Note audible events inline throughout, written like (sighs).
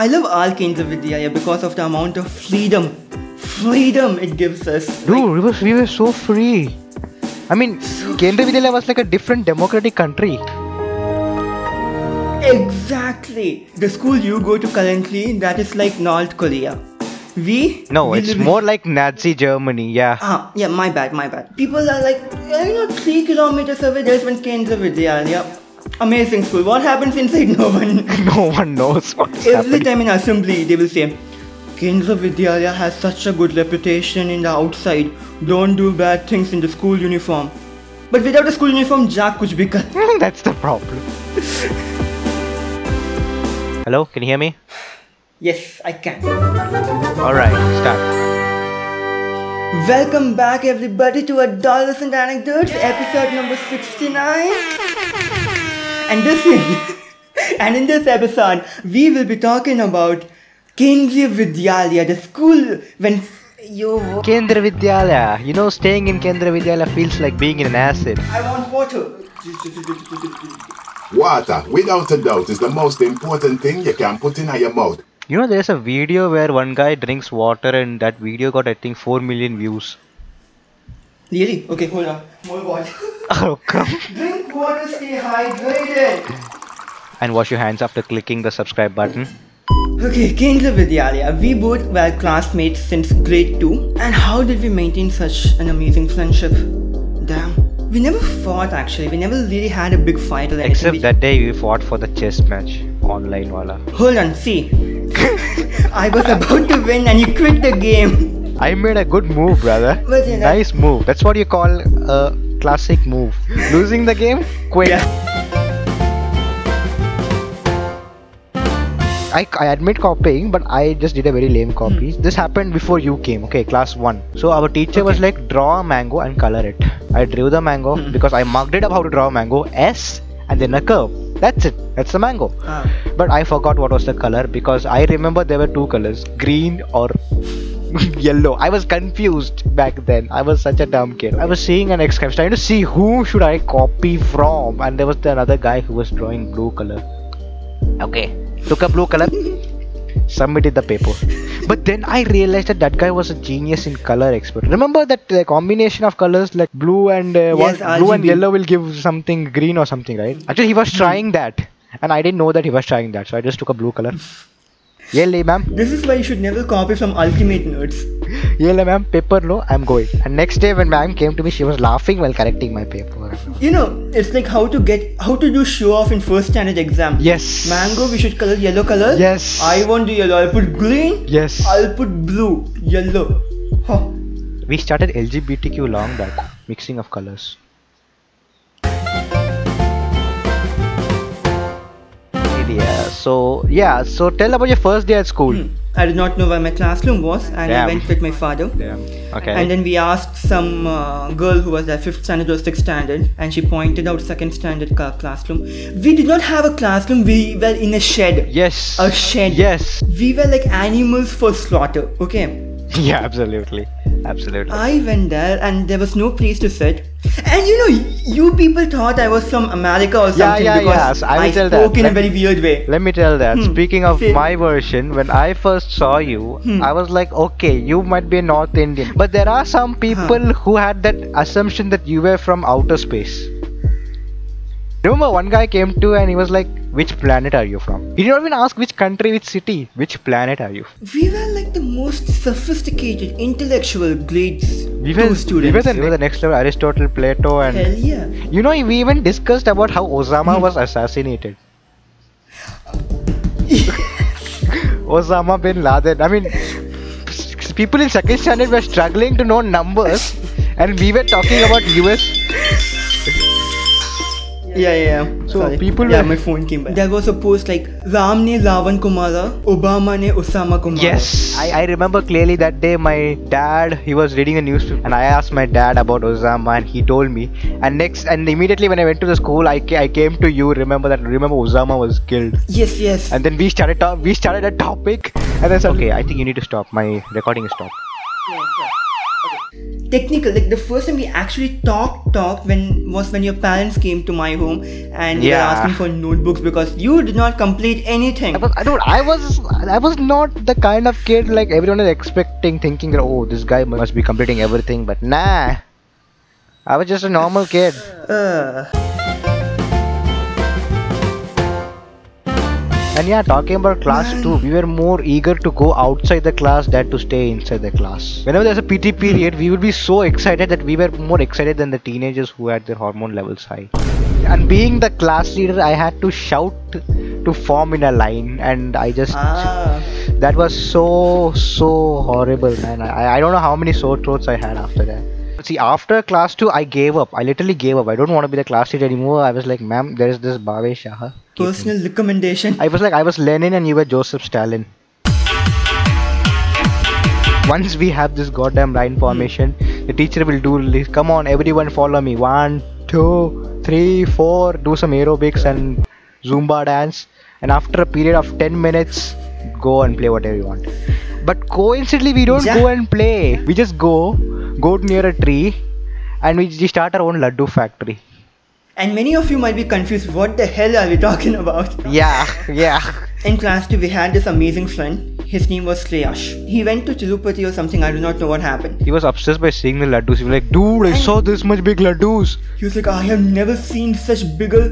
I love all kinds of Vidyalaya because of the amount of freedom, freedom it gives us. Dude, we were, we were so free. I mean, Kendriya Vidyalaya was like a different democratic country. Exactly. The school you go to currently, that is like North Korea. We No, we it's in- more like Nazi Germany, yeah. Ah, yeah, my bad, my bad. People are like, you know, three kilometers away, there's one Kendriya Vidyalaya. Amazing school. What happens inside? No (laughs) one. No one knows what's Every happening. time in assembly, they will say, Kendriya Vidyalaya has such a good reputation in the outside. Don't do bad things in the school uniform. But without a school uniform, Jack kuch bhi kar. (laughs) That's the problem. Hello, can you hear me? Yes, I can. Alright, start. Welcome back, everybody, to Adolescent and Anecdotes, episode number 69. And this is, (laughs) and in this episode, we will be talking about Kendriya Vidyalaya, the school when you. Kendriya Vidyalaya. You know, staying in Kendriya Vidyalaya feels like being in an acid. I want water. Water, without a doubt, is the most important thing you can put in your mouth. You know, there's a video where one guy drinks water and that video got, I think, 4 million views. Really? Okay, hold on. More water. (laughs) Oh, come. (laughs) Drink water, stay hydrated. And wash your hands after clicking the subscribe button. Okay, Kendriya Vidyalaya. We both were classmates since grade 2. And how did we maintain such an amazing friendship? Damn. We never fought actually. We never really had a big fight or anything. Except We- that day we fought for the chess match. Online wala. Hold on, see. (laughs) I was about to win and you quit the game. I made a good move, brother. But, you know- Nice move. That's what you call a classic move. Losing the game? Quit. Yeah. I, I admit copying, but I just did a very lame copy. This happened before you came, okay, class 1. So our teacher was like, draw a mango and color it. I drew the mango because I marked it up how to draw a mango, S and then a curve. That's it. That's the mango. Ah. But I forgot what was the color because I remember there were two colors green or (laughs) yellow. I was confused back then. I was such a dumb kid. I was seeing an X, I was trying to see who should I copy from, and there was another guy who was drawing blue color. Okay, took a blue color, submitted the paper. But then I realized that that guy was a genius in color expert. Remember that the combination of colors like blue and uh, what, blue and yellow will give something green or something, right? Actually, he was trying that, and I didn't know that he was trying that, so I just took a blue color. Yellow, ma'am. This is why you should never copy from Ultimate Nerds. Yellow, ma'am. Paper low. I'm going. And next day when ma'am came to me, she was laughing while correcting my paper. You know, it's like how to get how to do show off in first standard exam. Yes. Mango, we should color yellow color. Yes. I want the yellow. I'll put green. Yes. I'll put blue. Yellow. Huh. We started LGBTQ long back, mixing of colors. Yeah. So yeah. So tell about your first day at school. Hmm. I did not know where my classroom was, and I went with my father. Damn. Okay. And then we asked some uh, girl who was at fifth standard or sixth standard, and she pointed out second standard ca- classroom. We did not have a classroom. We were in a shed. yes. A shed. Yes. We were like animals for slaughter. Okay. (laughs) Yeah. Absolutely. Absolutely. I went there, and there was no place to sit. And you know, you people thought I was from America or something yeah, because yeah. I will I tell that. spoke in a Let- very weird way. Let me tell that. Hmm. Speaking of Say- my version, when I first saw you, Hmm. I was like, okay, you might be a North Indian. But there are some people who had that assumption that you were from outer space. Remember, one guy came to and he was like, which planet are you from? He didn't even ask which country, which city, which planet are you? We were like the most sophisticated, intellectual grades We two were, students. we were, the, we were the next level, Aristotle, Plato, and Hell yeah. you know, we even discussed about how Osama Hmm. was assassinated. (laughs) Osama bin Laden. I mean, people in second standard were struggling to know numbers, and we were talking about US. Yeah, yeah. yeah. So Sorry. people Yeah, were- my phone came back. There was a post like Ram ne Lavan ko mara, Obama ne Osama ko mara. Yes, I, I remember clearly that day. My dad he was reading the newspaper, and I asked my dad about Osama, and he told me. And next, and immediately when I went to the school, I, ca- I came to you. Remember that? Remember Osama was killed. Yes, yes. And then we started to- we started a topic, and then said, okay, I think you need to stop. My recording is stopped. Yeah, yeah. Technical like the first time we actually talked talked when was when your parents came to my home and they were asking for notebooks because you did not complete anything I was, I don't. I was. I was not the kind of kid like everyone is expecting, thinking, "Oh, this guy must be completing everything." But nah, I was just a normal kid. uh, And yeah, talking about class too, we were more eager to go outside the class than to stay inside the class. Whenever there's a PT period, we would be so excited that we were more excited than the teenagers who had their hormone levels high. And being the class leader, I had to shout to form in a line, and I just ah that was so so horrible, man. I I don't know how many sore throats I had after that. See, after class two, I gave up. I literally gave up. I don't want to be the class leader anymore. I was like, ma'am, there is this Bhavesh. personal recommendation I was like, I was Lenin and you were Joseph Stalin. Once we have this goddamn line formation, the teacher will do this. Come on, everyone, follow me. One, two, three, four. Do some aerobics and Zumba dance. And after a period of 10 minutes, go and play whatever you want. But coincidentally, we don't Yeah. go and play. We just go, go near a tree, and we start our own laddu factory. and many of you might be confused what the hell are we talking about Yeah, yeah. in class 2 we had this amazing friend his name was Sreyash he went to Tirupati or something I do not know what happened He was obsessed by seeing the laddus. He was like, dude, I saw this much big laddus. he was like I have never seen such bigger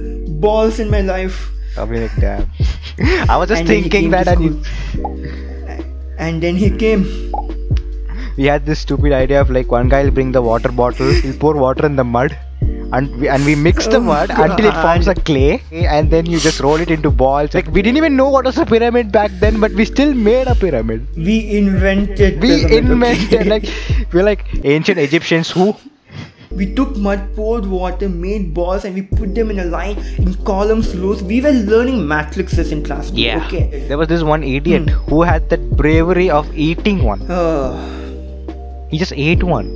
balls in my life I'll be like, damn. (laughs) I was just And thinking that, and and then he came we had this stupid idea of like one guy will bring the water bottle, he'll pour water in the mud, and we, and we mix the Oh, mud until it forms a clay, and then you just roll it into balls. Like we didn't even know what was a pyramid back then, but we still made a pyramid. we invented We pyramid, okay? invented like we're like ancient Egyptians who we took mud poured water made balls and we put them in a line in columns rows we were learning matrices in class two, okay There was this one idiot who had that bravery of eating one. uh, He just ate one.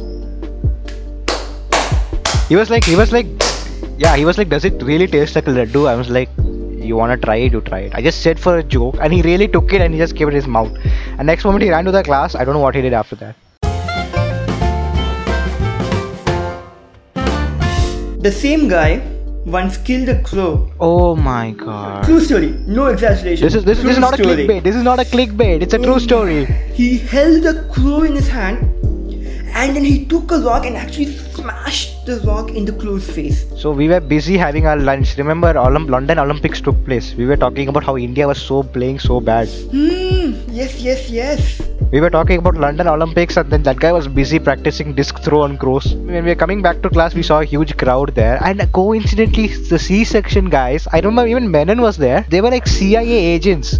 He was like, he was like, yeah, he was like, does it really taste like a laddu? I was like, you wanna try it, you try it. I just said for a joke, and he really took it and he just gave it his mouth. And next moment he ran to the class. I don't know what he did after that. the same guy once killed a crow Oh my god. true story no exaggeration This is this, this is not a clickbait. This is not a clickbait. It's a true story. he held a crow in his hand and then he took a rock and actually smashed the rock in the crow's face So we were busy having our lunch. Remember, Olymp- London Olympics took place. We were talking about how India was so playing so bad. hmm yes yes yes We were talking about London Olympics, and then that guy was busy practicing disc throw on crows. When we were coming back to class, we saw a huge crowd there, and coincidentally, the C-section guys. I remember even Menon was there. They were like CIA agents.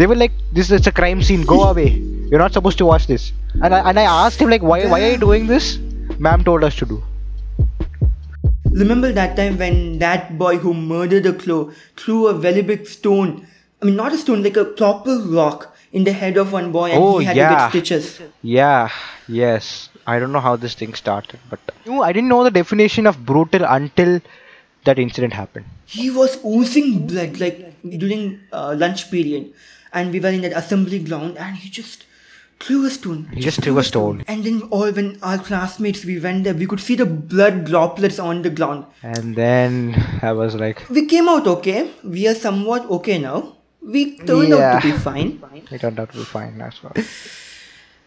They were like, "This is a crime scene. Go away. (laughs) You're not supposed to watch this." And I, and I asked him like, "Why why are you doing this?" Ma'am told us to do. remember that time when that boy who murdered a crow threw a very big stone i mean not a stone like a proper rock in the head of one boy and Oh, he had to yeah. get stitches Yeah. Yes. I don't know how this thing started, but no, I didn't know the definition of brutal until that incident happened. he was oozing blood like during uh, lunch period and we were in that assembly ground and he just threw a stone He just threw a stone. and then all when our classmates we went there we could see the blood droplets on the ground And then I was like, we came out okay we are somewhat okay now we turned out to be Yeah. fine it turned out to be fine as well.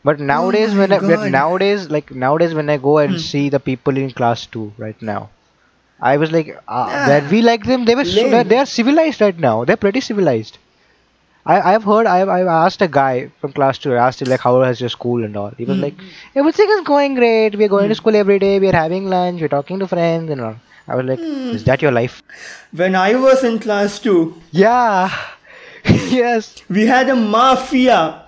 But nowadays, when my I but nowadays, like nowadays, when I go and see the people in class two right now, I was like, uh, Ah, that we like them. They were so, they are civilized right now. They're pretty civilized. I I've heard I've I've asked a guy from class two. I asked him like, how has your school and all. He was hmm. like, everything is going great. We're going to hmm. school every day. We're having lunch. We're talking to friends and all. I was like, hmm. is that your life? when i was in class 2 Yeah. (laughs) yes. we had a mafia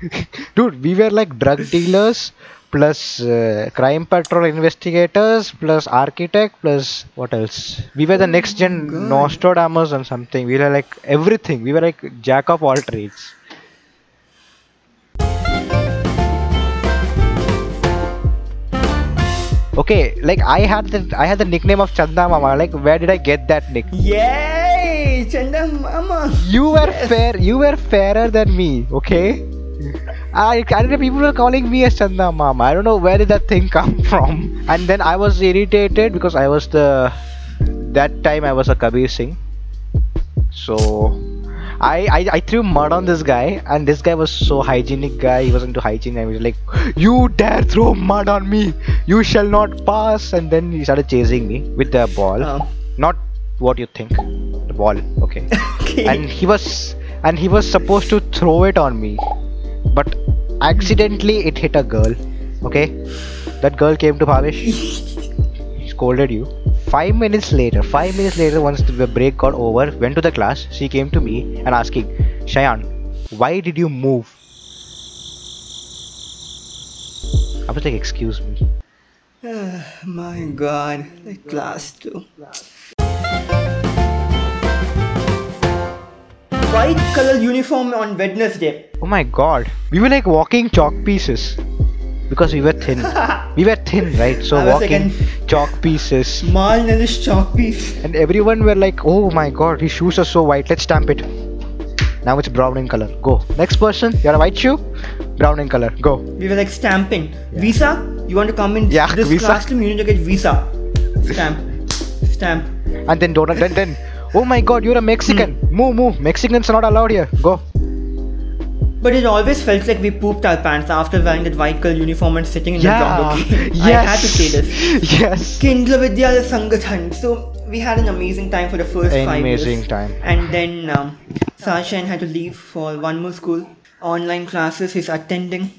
(laughs) Dude, we were like drug dealers plus uh, crime patrol investigators plus architect plus what else? We were the next gen Nostradamus and something. We were like everything. We were like jack of all trades. Okay, like I had the I had the nickname of Chanda Mama. Like where did I get that nick? yay chanda mama You were fair. You were fairer than me. Okay. (laughs) I, I don't know, people were calling me as Chanda Mama. I don't know where did that thing come (laughs) from. And then I was irritated because I was the that time I was a Kabir Singh. So I, I I threw mud on this guy and this guy was so hygienic guy. He was into hygiene and he was like, You dare throw mud on me! You shall not pass and then he started chasing me with the ball. Oh. Not what you think. The ball, okay. (laughs) Okay. and he was and he was supposed to throw it on me but accidentally it hit a girl okay? That girl came to Bhavesh. Scolded you. Five minutes later five minutes later once the break got over went to the class she came to me and asking Shayan why did you move? I was like excuse me. (sighs) My god, like class two. White color uniform on Wednesday. Oh my god. We were like walking chalk pieces because we were thin. (laughs) We were thin right? So walking chalk pieces. Small chalk piece. and everyone were like oh my god his shoes are so white. Let's stamp it. Now it's brown in color. Go. Next person. You have a white shoe? Brown in color. Go. We were like stamping. Visa? You want to come in Yeah, this visa. classroom? You need to get visa. Stamp. Stamp. and then don't then then. Oh my god you're a mexican. Hmm. Move move mexicans are not allowed here. Go But it always felt like we pooped our pants after wearing that white color uniform and sitting in the yeah ground. Okay? yes (laughs) I had to say this. yes Kendriya Vidyalaya Sangathan. So we had an amazing time for the first five years. Amazing time. And then um, Sasha had to leave for one more school. Online classes he's attending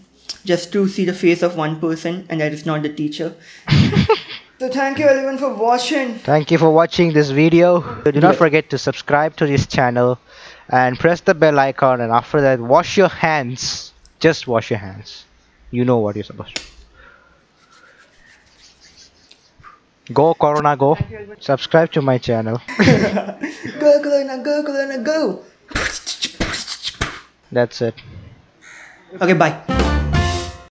just to see the face of one person, and that is not the teacher. (laughs) so thank you everyone for watching. Thank you for watching this video. Do not forget to subscribe to this channel and press the bell icon and after that wash your hands. Just wash your hands. You know what you're supposed to. Go Corona go. Subscribe to my channel. (laughs) Go, Corona, go, Corona, go. That's it. Okay, bye.